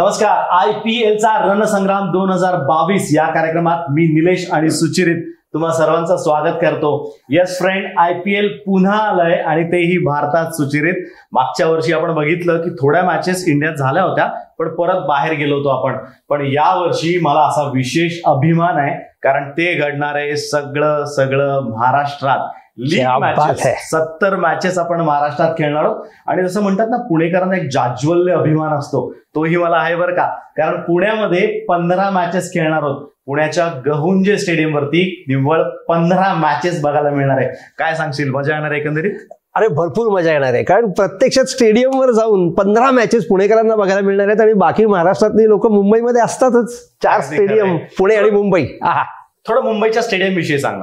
नमस्कार I P एलचा रणसंग्राम दोन हजार बावीस या कार्यक्रमात मी निलेश आणि सुचिरित तुम्हा सर्वांचं स्वागत करतो. Yes friend I P L पुन्हा आलंय आणि तेही भारतात सुचिरित. मागच्या वर्षी आपण बघितलं की थोड्या मॅचेस इंडियात झाल्या होत्या पण परत बाहेर गेलो होतो आपण. पण या वर्षी मला असा विशेष अभिमान आहे कारण ते घडणार आहे सगळं सगळं महाराष्ट्रात. League matches. सत्तर मॅचेस आपण महाराष्ट्रात खेळणार आहोत. आणि जसं म्हणतात ना पुणेकरांना एक जाज्वल्य अभिमान असतो. तोही मला आहे बरं का. कारण पुण्यामध्ये पंधरा मॅचेस खेळणार आहोत. पुण्याच्या गहुंजे स्टेडियम वरती निव्वळ पंधरा मॅचेस बघायला मिळणार आहे. काय सांगशील? मजा येणार आहे एकंदरीत? अरे भरपूर मजा येणार आहे. कारण प्रत्यक्षात स्टेडियमवर जाऊन पंधरा मॅचेस पुणेकरांना बघायला मिळणार आहेत आणि बाकी महाराष्ट्रातली लोक मुंबईमध्ये असतातच. चार स्टेडियम. पुणे आणि मुंबई. आहा. थोडं मुंबईच्या स्टेडियम विषयी सांग.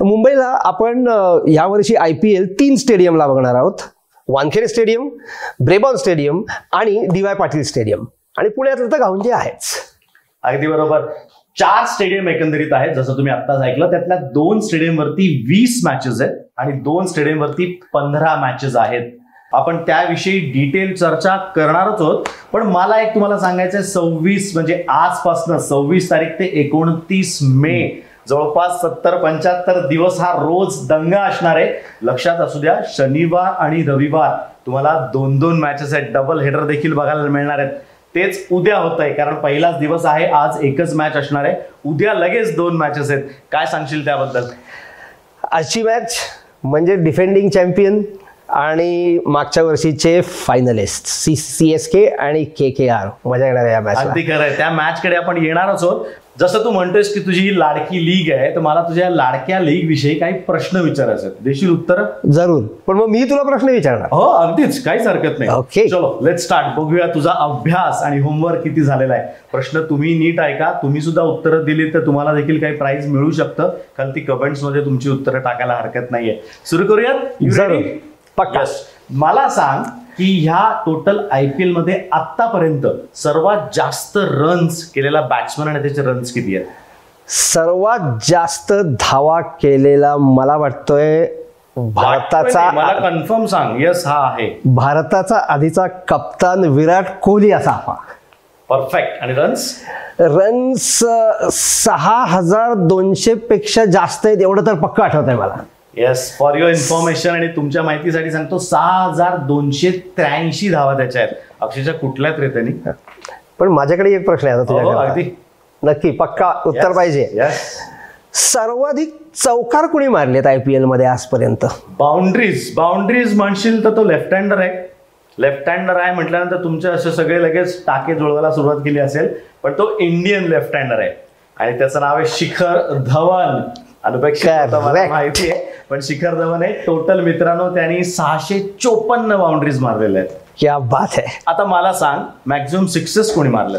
मुंबईला आपण यावर्षी आय पी एल तीन स्टेडियमला बघणार आहोत. वानखेडे स्टेडियम ब्रेबॉन स्टेडियम आणि डी वाय पाटील स्टेडियम आणि पुण्यातलं तर गाऊन जे आहेच. अगदी बरोबर. चार स्टेडियम एकंदरीत आहेत. जसं तुम्ही आत्ताच ऐकलं त्यातल्या दोन स्टेडियम वरती वीस मॅचेस आहेत आणि दोन स्टेडियम वरती पंधरा मॅचेस आहेत. आपण त्याविषयी डिटेल चर्चा करणारच आहोत. पण मला एक तुम्हाला सांगायचं आहे सव्वीस म्हणजे आजपासनं सव्वीस तारीख ते एकोणतीस मे. जवळपास सत्तर पंच्याहत्तर दिवस हा रोज दंगा असणार आहे. लक्षात असू द्या शनिवार आणि रविवार तुम्हाला दोन दोन मॅचेस आहेत. डबल हेडर देखील बघायला मिळणार आहेत. तेच उद्या होत आहे कारण पहिलाच दिवस आहे आज एकच मॅच असणार आहे. उद्या लगेच दोन मॅचेस आहेत. काय सांगशील त्याबद्दल? आजची मॅच म्हणजे डिफेंडिंग चॅम्पियन आणि मागच्या वर्षीचे finalist C C S K आणि के के आर मजा येणार आहे या मॅचला अगदी खरं आहे. त्या मॅच कडे आपण येणारच आहोत. जसं तू म्हणतोयस की तुझी ही लाडकी लीग आहे तर मला तुझ्या लाडक्या लीग विषयी काही प्रश्न विचारायचे आहेत. देशील उत्तर जरूर पण मग मी तुला प्रश्न विचारणार हो अगदीच काहीच हरकत नाही Okay. चलो लेट स्टार्ट बघूया तुझा अभ्यास आणि होमवर्क किती झालेला आहे प्रश्न तुम्ही नीट ऐका तुम्ही सुद्धा उत्तरं दिली तर तुम्हाला देखील काही प्राइज मिळू शकतं खालती कमेंट्समध्ये तुमची उत्तरं टाकायला हरकत नाहीये सुरू करूयात You जरूर. ready? पक्का. Yes. मला सांग की ह्या टोटल आय पी एलमध्ये आतापर्यंत सर्वात जास्त रन्स केलेला बॅट्समन आणि त्याचे रन्स किती आहेत? सर्वात जास्त धावा केलेला मला वाटतोय भारताचा मला कन्फर्म सांग. यस हा आहे. भारताचा आधीचा कप्तान विराट कोहली असावा परफेक्ट आणि रन्स रन्स सहा हजार दोनशे पेक्षा जास्त आहेत एवढं तर पक्का आठवत आहे मला. येस फॉर युअर इन्फॉर्मेशन आणि तुमच्या माहितीसाठी सांगतो सहा हजार दोनशे त्र्याऐंशी धावा त्याच्या आहेत. अक्षरशः कुठल्याच रे त्यांनी? पण माझ्याकडे एक प्रश्न आहे आता हो, अगदी. तुझ्याकडे नक्की पक्का उत्तर पाहिजे. यस सर्वाधिक चौकार कुणी मारलेत आय पी एलमध्ये आजपर्यंत? बाउंड्रीज बाउंड्रीज म्हणशील तर तो लेफ्ट हँडर आहे. लेफ्ट हँडर आहे म्हटल्यानंतर तुमचे असे सगळे लगेच टाके जुळवायला सुरुवात केली असेल पण तो इंडियन लेफ्ट हँडर आहे. आणि त्याचं नाव आहे शिखर धवन. माहिती आहे पण शिखर धवन आहे टोटल मित्रांनो त्यांनी सहाशे चोपन्न बाउंड्रीज मारलेल्या आहेत. क्या बात आहे आता मला सांग मॅक्झिमम सिक्सेस कोणी मारले?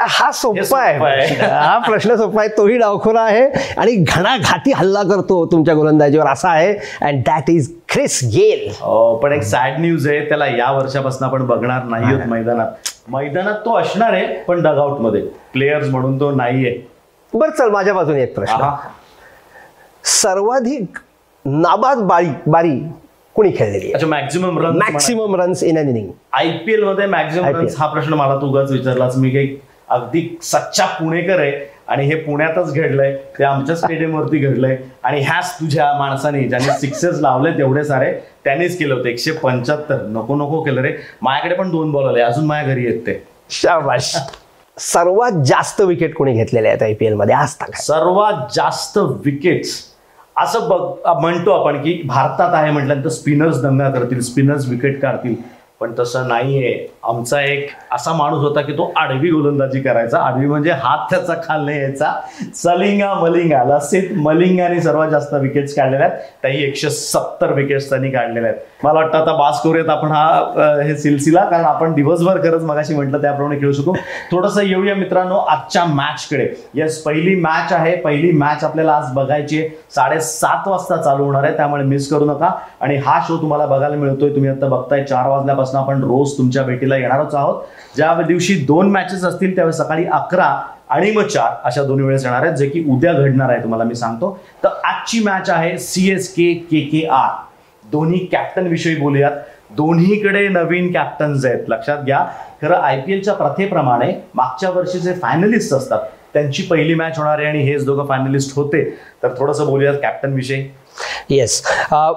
हा हे सोपा आहे. हा प्रश्न सोपा आहे तोही डावखोरा आहे. आणि घणाघाती हल्ला करतो तुमच्या गोलंदाजीवर असा आहे. And that is Chris Gayle हो, पण एक सॅड न्यूज आहे त्याला या वर्षापासून आपण बघणार नाही मैदानात. मैदानात तो असणार आहे पण डगआउटमध्ये. प्लेयर्स म्हणून तो नाहीये. बर चल माझ्या बाजूने एक प्रश्न. सर्वाधिक नाबाद बाळी बारी कुणी खेळलेली अच्छा maximum run maximum runs in an inning आयपीएलमध्ये मॅक्झिमम. रन्स हा प्रश्न मला तू उगाच विचारलास मी काही अगदी सच्चा पुणेकर आहे आणि हे पुण्यातच घडलंय. ते आमच्या स्टेडियम वरती घडलंय. आणि ह्याच तुझ्या माणसाने ज्याने सिक्सेस लावले तेवढे सारे त्यांनीच केलं होतं. एकशे पंच्याहत्तर. नको नको केलं रे. माझ्याकडे पण दोन बॉल आले. अजून माझ्या घरी येत ते. शाबाश. सर्वात जास्त विकेट कोणी घेतलेले आहेत आय पी एलमध्ये? आज सर्वात जास्त विकेट्स असं बघ म्हणतो आपण की भारतात आहे म्हटल्यानंतर स्पिनर्स दंगा करतील स्पिनर्स विकेट काढतील पण तसं नाहीये. आमचा एक असा माणूस होता की तो आडवी गोलंदाजी करायचा. आडवी म्हणजे हात त्याचा खाल्ले यायचा. सलिंगा मलिंगा लसित मलिंगाने सर्वात जास्त विकेट्स काढलेल्या आहेत. त्याही एकशे सत्तर विकेट्स त्यांनी काढलेल्या आहेत. मला वाटतं आता बास करूयात आपण हा हे सिलसिला. कारण आपण दिवसभर खरंच मगाशी म्हटलं त्याप्रमाणे खेळू शकू. थोडंसं येऊया मित्रांनो आजच्या मॅचकडे येस पहिली मॅच आहे. पहिली मॅच आपल्याला आज बघायची आहे. साडेसात वाजता चालू होणार आहे. त्यामुळे मिस करू नका. आणि हा शो तुम्हाला बघायला मिळतोय. तुम्ही आता बघताय चार वाजल्यापासून आपण रोज तुमच्या भेटीला येणारच आहोत. ज्या दिवशी दोन मॅचेस असतील त्यावेळी सकाळी अकरा आणि मग चार अशा दोन्ही वेळेस येणार आहेत जे की उद्या घडणार आहे तुम्हाला मी सांगतो. तर आजची मॅच आहे C S K K K R दोन्ही कॅप्टन विषयी बोलूयात. दोन्हीकडे नवीन कॅप्टन्स आहेत लक्षात घ्या. खरं आय पी एलच्या प्रथेप्रमाणे मागच्या वर्षी जे फायनलिस्ट असतात त्यांची पहिली मॅच होणार आहे आणि हेच दोघं फायनलिस्ट होते. तर थोडंसं बोलूयात कॅप्टन विषयी. येस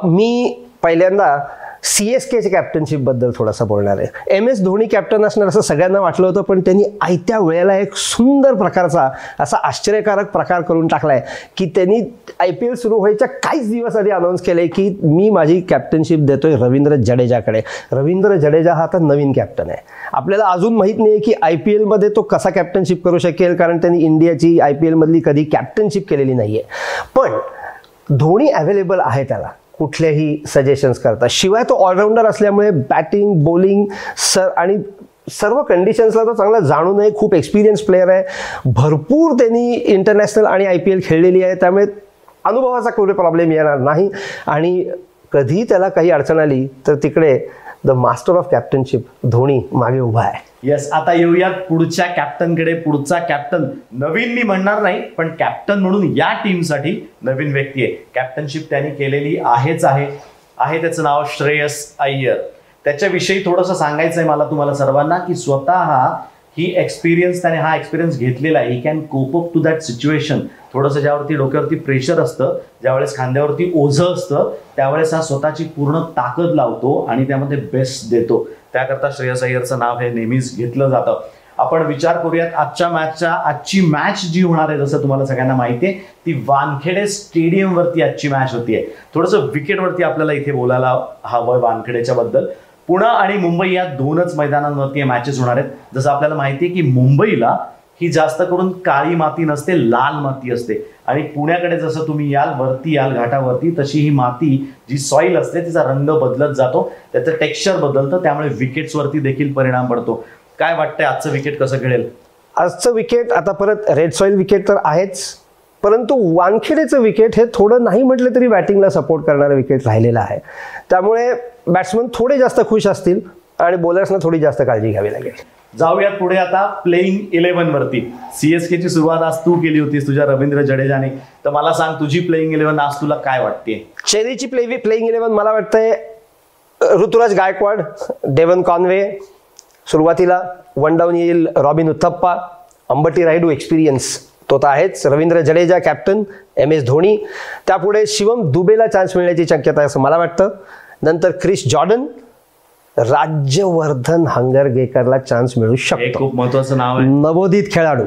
मी पहिल्यांदा सी एस केच्या कॅप्टनशिपबद्दल थोडासा बोलणार आहे. एम एस धोनी कॅप्टन असणार असं सगळ्यांना वाटलं होतं पण त्यांनी आयत्या वेळेला एक सुंदर प्रकारचा असा आश्चर्यकारक प्रकार करून टाकलाय की त्यांनी आय पी एल सुरू व्हायच्या काहीच दिवस आधी अनाऊन्स केलंय की मी माझी कॅप्टनशिप देतोय रवींद्र जडेजाकडे. रवींद्र जडेजा हा आता नवीन कॅप्टन आहे. आपल्याला अजून माहीत नाही की आय पी एलमध्ये तो कसा कॅप्टनशिप करू शकेल कारण त्यांनी इंडियाची आय पी एलमधली कधी कॅप्टनशिप केलेली नाही आहे पण धोनी अवेलेबल आहे त्याला. कुठल्याही सजेशन्स करता शिवाय तो ऑलराऊंडर असल्यामुळे बॅटिंग बॉलिंग सर आणि सर्व कंडिशन्सला तो चांगला जाणून आहे. खूप एक्सपिरियन्स प्लेअर आहे. भरपूर त्यांनी इंटरनॅशनल आणि आय पी एल खेळलेली आहे. त्यामुळे अनुभवाचा कुठे प्रॉब्लेम येणार नाही. आणि कधी त्याला काही अडचण आली तर तिकडे the master of captaincy Dhoni मागे उभा आहे. येस आता येऊयात पुढच्या कॅप्टनकडे पुढचा कॅप्टन नवीन मी म्हणणार नाही पण कॅप्टन म्हणून या टीमसाठी नवीन व्यक्ती आहे. कॅप्टनशिप त्यांनी केलेली आहेच आहे. आहे त्याचं नाव श्रेयस अय्यर. त्याच्याविषयी थोडंसं सांगायचं आहे मला तुम्हाला सर्वांना की स्वतः ही एक्सपिरियन्स त्याने हा एक्सपिरियन्स घेतलेला आहे. He can cope up to that situation थोडंसं ज्यावरती डोक्यावरती प्रेशर असतं ज्यावेळेस खांद्यावरती ओझं असतं त्यावेळेस हा स्वतःची पूर्ण ताकद लावतो आणि त्यामध्ये बेस्ट देतो. त्याकरता श्रेयस अय्यरचं नाव हे नेहमीच घेतलं जातं. आपण विचार करूयात आजच्या मॅचच्या आजची मॅच जी होणार आहे जसं तुम्हाला सगळ्यांना माहिती आहे ती वानखेडे स्टेडियमवरती आजची मॅच होती आहे. थोडंसं विकेटवरती आपल्याला इथे बोलायला हवं वानखेडेच्या बद्दल. पुणे आणि मुंबई या दोनच मैदानांवरती मॅचेस होणार आहेत. जसं आपल्याला माहिती आहे की मुंबईला ही जास्त करून काळी माती नसते लाल माती असते. आणि पुण्याकडे जसं तुम्ही याल वरती याल घाटावरती तशी ही माती जी सॉईल असते तिचा रंग बदलत जातो. त्याचं टेक्स्चर बदलतं त्यामुळे विकेट्सवरती देखील परिणाम पडतो. काय वाटतंय आजचं विकेट कसं खेळेल? आजचं विकेट आता परत रेड सॉईल विकेट तर आहेच. परंतु वानखेडेचं विकेट हे थोडं नाही म्हटलं तरी बॅटिंगला सपोर्ट करणारं विकेट राहिलेलं आहे. त्यामुळे बॅट्समन थोडे जास्त खुश असतील आणि बॉलर्सना थोडी जास्त काळजी घ्यावी लागेल. जाऊयात पुढे आता प्लेईंग इलेव्हन वरती. सीएसके ची सुरुवात आज तू केली होतीस तुझ्या रवींद्र जडेजाने. तर मला सांग तुझी प्लेईंग इलेव्हन आज तुला काय वाटते? चेरीची प्ले प्लेईंग इलेव्हन मला वाटतंय ऋतुराज गायकवाड डेवन कॉन्वे सुरुवातीला वन डाऊन येईल रॉबिन उत्थप्पा अंबटी रायडू एक्सपिरियन्स तो तर आहेच. Ravindra Jadeja captain M S Dhoni. त्यापुढे शिवम दुबेला चान्स मिळण्याची शक्यता आहे असं मला वाटतं. नंतर क्रिस जॉर्डन राज्यवर्धन हंगरगेकरला चान्स मिळू शकतो. खूप महत्वाचं नाव आहे. नवोदित खेळाडू.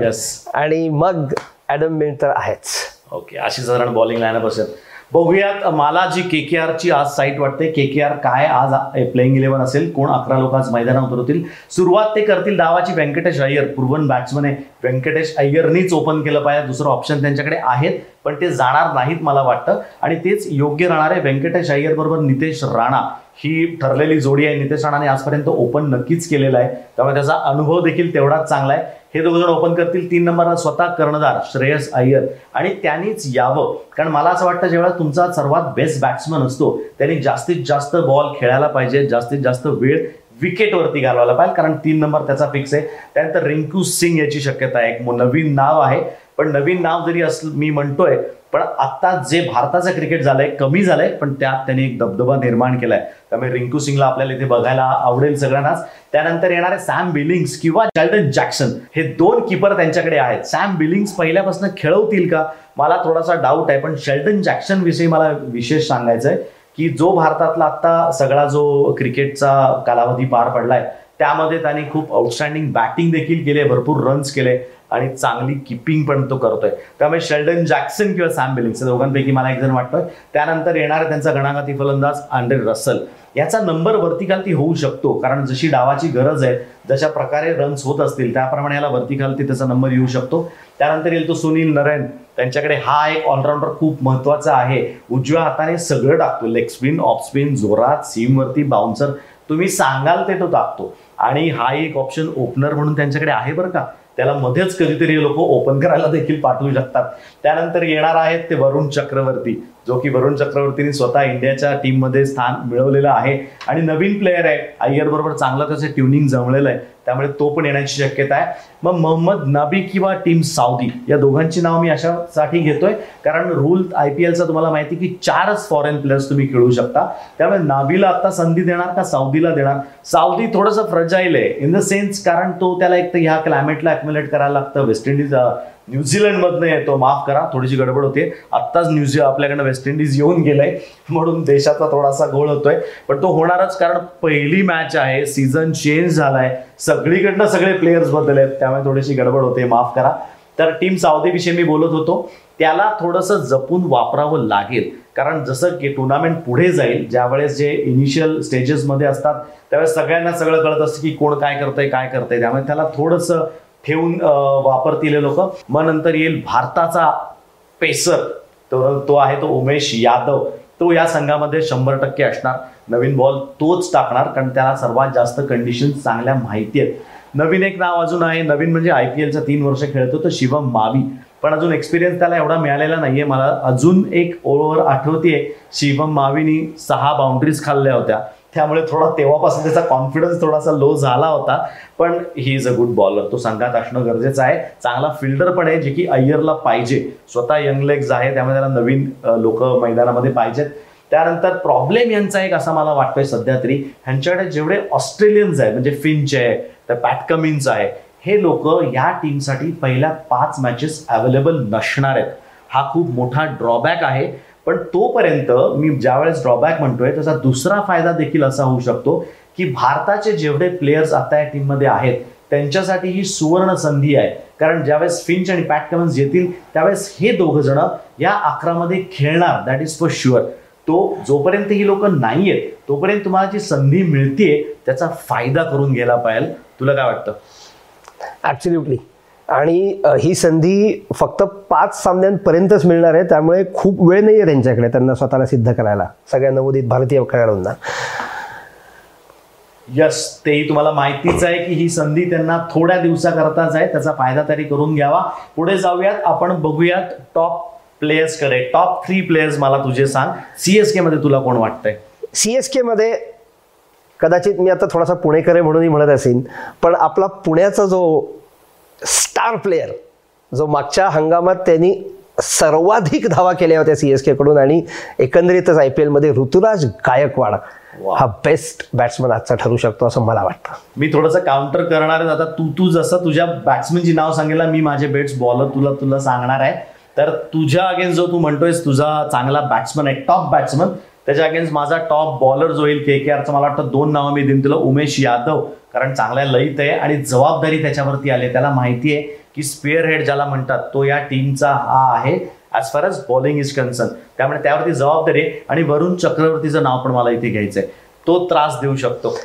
आणि मग ॲडम मिल तर आहेच ओके अशी साधारण बॉलिंग लाईनअप असेल बघूयात मला जी के के आरची आज साईट वाटते. के के आर काय आज प्लेइंग इलेव्हन असेल? कोण अकरा लोक आज मैदानावर उतरवतील सुरुवात ते करतील डावाची व्यंकटेश अय्यर. पूर्वन बॅट्समन आहे. व्यंकटेश अय्यरनीच ओपन केलं पाहिजे. दुसरं ऑप्शन त्यांच्याकडे आहेत पण ते जाणार नाहीत मला वाटतं. आणि तेच योग्य राहणार आहे व्यंकटेश अय्यर बरोबर नितेश राणा. ही ठरलेली जोडी आहे. नितेश राणाने आजपर्यंत ओपन नक्कीच केलेलं आहे. त्यामुळे त्याचा अनुभव देखील तेवढाच चांगला आहे. हे दोघं जण ओपन करतील. तीन नंबरला स्वतः कर्णधार श्रेयस अय्यर. आणि त्यांनीच यावं. कारण मला असं वाटतं जेव्हा तुमचा सर्वात बेस्ट बॅट्समन असतो त्यांनी जास्तीत जास्त बॉल खेळायला पाहिजे जास्तीत जास्त वेळ विकेटवरती घालवायला पाहिजे कारण तीन नंबर त्याचा फिक्स आहे. त्यानंतर रिंकू सिंग याची शक्यता आहे. एक नवीन नाव आहे. पण नवीन नाव जरी असलं मी म्हणतोय पण आत्ता जे भारताचं क्रिकेट झालंय कमी झालंय पण त्यात त्यांनी एक दबदबा निर्माण केलाय. त्यामुळे रिंकू सिंगला आपल्याला इथे बघायला आवडेल सगळ्यांनाच. त्यानंतर येणारे सॅम बिलिंग्स किंवा जॅल्डन जॅक्सन. हे दोन किपर त्यांच्याकडे आहेत. सॅम बिलिंग्स पहिल्यापासून खेळवतील का? मला थोडासा डाऊट आहे पण शेल्टन जॅक्सन विषयी मला विशेष सांगायचं आहे की जो भारतातला आत्ता सगळा जो क्रिकेटचा कालावधी पार पडलाय त्यामध्ये त्याने खूप आउटस्टँडिंग बॅटिंग देखील केली भरपूर रन्स केले. आणि चांगली किपिंग पण तो करतोय. त्यामुळे शेल्डन जॅक्सन किंवा सॅम बिलिंग्स या दोघांपैकी मला एक जण वाटतोय. त्यानंतर येणारा त्यांचा गणाघाती फलंदाज आंड्रे रसल याचा नंबर वरतीखालती होऊ शकतो कारण जशी डावाची गरज आहे जशा प्रकारे रन्स होत असतील त्याप्रमाणे याला वरतीखालती त्याचा नंबर येऊ शकतो. त्यानंतर येईल तो सुनील नरेन. त्यांच्याकडे हा एक ऑलराऊंडर खूप महत्त्वाचा आहे. उजव्या हाताने सगळं टाकतो. लेग स्पिन ऑफ स्पिन जोरात सीमवरती बाउन्सर तुम्ही सांगाल ते तो टाकतो. आणि हा एक ऑप्शन ओपनर म्हणून त्यांच्याकडे आहे बरं का? त्याला मध्येच कधीतरी लोक ओपन करायला देखील पाठवू शकतात. त्यानंतर येणार आहेत ते वरुण चक्रवर्ती. जो की वरुण चक्रवर्तीने स्वतः इंडियाच्या टीममध्ये स्थान मिळवलेलं आहे. आणि नवीन प्लेअर आहे. अय्यर बरोबर चांगलं त्याचं ट्युनिंग जमलेलं आहे. त्यामुळे तो पण येण्याची शक्यता आहे. मग मोहम्मद नबी किंवा टीम साऊदी या दोघांची नाव मी अशासाठी घेतोय. कारण रूल आय पी एलचा तुम्हाला माहिती की चारच फॉरेन प्लेयर्स तुम्ही खेळू शकता. त्यामुळे नाबीला आता संधी देणार का साऊदीला देणार? साऊदी थोडंसं फ्रजाईल आहे. इन द सेन्स कारण तो त्याला एक तर ह्या क्लायमेटला अक्युमुलेट करायला लागतं. वेस्ट इंडिज न्यूझीलंडमधनं येतो माफ करा थोडीशी गडबड होते आत्ताच न्यूझी आपल्याकडनं वेस्ट इंडिज येऊन गेलंय म्हणून देशाचा थोडासा गोळ होतोय. पण तो होणारच कारण पहिली मॅच आहे सीझन चेंज झालाय. सगळीकडनं सगळे प्लेयर्स बदलले आहेत त्यामुळे थोडीशी गडबड होते माफ करा. तर टीम साऊदीविषयी मी बोलत होतो त्याला थोडंसं जपून वापरावं लागेल. कारण जसं की टुर्नामेंट पुढे जाईल ज्यावेळेस जे इनिशियल स्टेजेसमध्ये असतात त्यावेळेस सगळ्यांना सगळं कळत असतं की कोण काय करतंय काय करतंय. त्यामुळे त्याला थोडंसं ठेवून वापरतील लोक. मग नंतर येईल भारताचा पेसर. तर तो आहे तो उमेश यादव. तो या संघामध्ये शंभर टक्के असणार. नवीन बॉल तोच टाकणार कारण त्याला सर्वात जास्त कंडिशन चांगल्या माहिती आहेत. नवीन एक नाव अजून आहे. नवीन म्हणजे आय पी एलचा तीन वर्ष खेळतो तर शिवम मावी. पण अजून एक्सपिरियन्स त्याला एवढा मिळालेला नाहीये. मला अजून एक ओव्हर आठवतीये. शिवम मावीनी सहा बाउंड्रीज खाल्ल्या होत्या. त्यामुळे थोडा तेव्हापासून त्याचा कॉन्फिडन्स थोडासा लो झाला होता. पण he is a good bowler तो संघात असणं गरजेचं आहे. चांगला फिल्डर पण आहे जे की अय्यरला पाहिजे. स्वतः यंग लेग्स आहे त्यामुळे त्याला नवीन लोक मैदानामध्ये पाहिजेत. त्यानंतर प्रॉब्लेम यांचा एक असा मला वाटतोय सध्या तरी ह्यांच्याकडे जेवढे ऑस्ट्रेलियन्स आहे म्हणजे फिंच आहे तर पॅटकमिन्स आहे हे लोक या टीमसाठी पहिल्या पाच मॅचेस अवेलेबल नसणार आहेत. हा खूप मोठा ड्रॉबॅक आहे. पण तोपर्यंत मी ज्यावेळेस ड्रॉबॅक म्हणतोय त्याचा दुसरा फायदा देखील असा होऊ शकतो की भारताचे जेवढे प्लेयर्स आता या टीममध्ये आहेत त्यांच्यासाठी ही सुवर्ण संधी आहे. कारण ज्यावेळेस फिंच आणि पॅट कमन्स येतील त्यावेळेस हे दोघं जण या अकरामध्ये खेळणार. दॅट इज फॉर शुअर तो जोपर्यंत ही लोक नाही आहेत तोपर्यंत तुम्हाला जी संधी मिळतीये त्याचा फायदा करून घ्यायला पाहिजे तुला काय वाटतं? ॲब्सल्युटली आणि ही संधी फक्त पाच सामन्यांपर्यंतच मिळणार आहे त्यामुळे खूप वेळ नाही आहे त्यांच्याकडे त्यांना स्वतःला सिद्ध करायला सगळ्या नवोदित भारतीय खेळाडूंना. यस तेही तुम्हाला माहितीच आहे की ही संधी त्यांना थोड्या दिवसाकरताच आहे त्याचा फायदा तरी करून घ्यावा. पुढे जाऊयात आपण बघूयात टॉप प्लेयर्सकडे टॉप थ्री प्लेयर्स मला तुझे सांग. सीएसके मध्ये तुला कोण वाटतंय? सी एस केमध्ये कदाचित मी आता थोडासा पुणेकर म्हणूनही म्हणत असेन पण आपला पुण्याचा जो स्टार प्लेअर. जो मागच्या हंगामात त्यांनी सर्वाधिक धावा केल्या होत्या सी एस केकडून आणि एकंदरीतच आय पी एलमध्ये ऋतुराज गायकवाड. हा बेस्ट बॅट्समन आजचा ठरू शकतो असं मला वाटतं. मी थोडंसं काउंटर करणार आता तू तू जसं तुझ्या बॅट्समनची नाव सांगेल मी माझे बेट्स बॉलर तुला तुला सांगणार आहे. तर तुझ्या अगेन्स्ट जो तू म्हणतोयस तुझा चांगला बॅट्समन आहे टॉप बॅट्समन त्याच्या अगेन्स्ट माझा टॉप बॉलर जो येईल के के आरचं मला वाटतं दोन नावं मी देईन तुला उमेश यादव. कारण चांगल्या लईत आहे आणि जबाबदारी त्याच्यावरती आली आहे. त्याला माहिती आहे की स्पेअर हेड ज्याला म्हणतात तो या टीमचा हा आहे as far as bowling is concern त्यामुळे त्यावरती जबाबदारी आहे आणि वरुण चक्रवर्तीचं नाव पण मला इथे घ्यायचं आहे तो त्रास देऊ शकतो.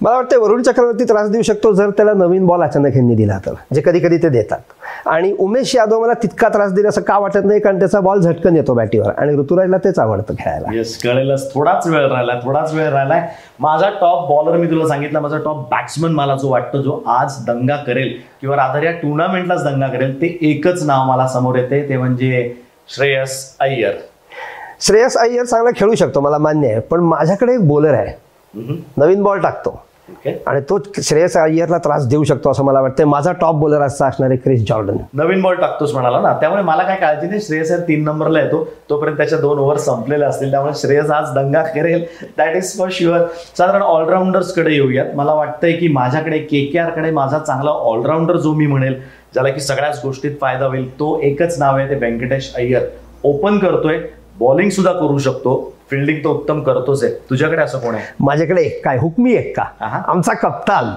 मला वाटतं वरुण चक्रवर्ती त्रास देऊ शकतो जर त्याला नवीन बॉल अचानक ह्यांनी दिला तर जे कधी कधी ते देतात. आणि उमेश यादव मला तितका त्रास दिला असं का वाटत नाही कारण त्याचा बॉल झटकन येतो बॅटीवर आणि ऋतुराजला तेच आवडतं खेळायला. येस कळेलच. थोडाच वेळ राहिलाय थोडाच वेळ राहिलाय. माझा टॉप बॉलर मी तुला सांगितलं माझा टॉप बॅट्समन मला जो वाटतो जो आज दंगा करेल किंवा रादर या टुर्नामेंटलाच दंगा करेल ते एकच नाव मला समोर येते ते म्हणजे श्रेयस अय्यर. श्रेयस अय्यर चांगला खेळू शकतो मला मान्य आहे. पण माझ्याकडे एक बॉलर आहे. नवीन बॉल टाकतो. आणि तो श्रेयस अय्यरला त्रास देऊ शकतो असं मला वाटतं माझा टॉप बॉलर असं असणार आहे क्रिस जॉर्डन. नवीन बॉल टाकतोच म्हणाला ना. त्यामुळे मला काय काळजी नाही. श्रेयस यार तीन नंबरला येतो. तोपर्यंत त्याच्या दोन ओव्हर संपलेल्या असतील. त्यामुळे श्रेयस आज दंगा करेल. दॅट इज फॉर शुअर साधारण ऑलराऊंडर्सकडे येऊयात. मला वाटतंय की माझ्याकडे के के आरकडे माझा चांगला ऑलराऊंडर जो मी म्हणेल ज्याला की सगळ्याच गोष्टीत फायदा होईल तो एकच नाव आहे ते व्यंकटेश अय्यर. ओपन करतोय. बॉलिंग सुद्धा करू शकतो. फिल्डिंग तो उत्तम करतोच आहे. तुझ्याकडे असं कोण आहे? माझ्याकडे एक काय हुकमी एक का. आमचा कप्तान.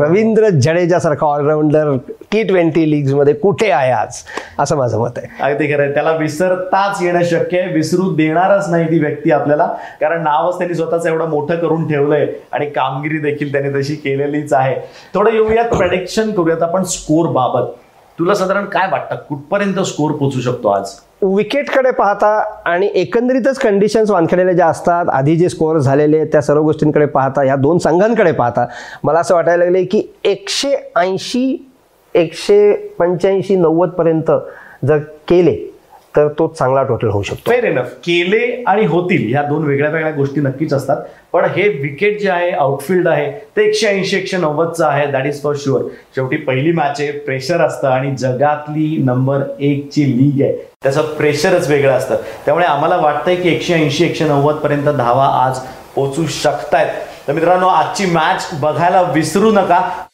रवींद्र जडेजा सारखा ऑलराऊंडर टी ट्वेंटी लीगमध्ये कुठे आहे आज? असं माझं मत आहे. अगदी खरं. त्याला विसरताच येणं शक्य आहे. विसरू देणारच नाही ती व्यक्ती आपल्याला. कारण नावच त्यांनी स्वतःच एवढं मोठं करून ठेवलंय आणि कामगिरी देखील त्यांनी तशी केलेलीच आहे. थोडं येऊयात प्रेडिक्शन करूयात आपण स्कोर बाबत. तुला साधारण काय वाटतं? कुठपर्यंत स्कोर पोचू शकतो आज? विकेटकडे पाहता आणि एकंदरीतच कंडिशन्स वानखेलेल्या ज्या असतात आधी जे स्कोअर झालेले त्या सर्व गोष्टींकडे पाहता ह्या दोन संघांकडे पाहता मला असं वाटायला लागले की एकशे ऐंशी एकशे पंच्याऐंशी नव्वदपर्यंत जर केले तर तो चांगला टोटल होऊ शकतो. फेर एनफ केले आणि होतील ह्या दोन वेगळ्या वेगळ्या गोष्टी नक्कीच असतात. पण हे विकेट जे आहे आउटफिल्ड आहे ते एकशे ऐंशी एकशे नव्वदचं आहे दॅट इज फॉर शुअर शेवटी पहिली मॅच आहे प्रेशर असतं आणि जगातली नंबर एकची लीग आहे. त्याचं प्रेशरच वेगळं असतं. त्यामुळे आम्हाला वाटतंय की एकशे ऐंशी एकशे नव्वद पर्यंत धावा आज पोचू शकतायत. तर मित्रांनो आजची मॅच बघायला विसरू नका.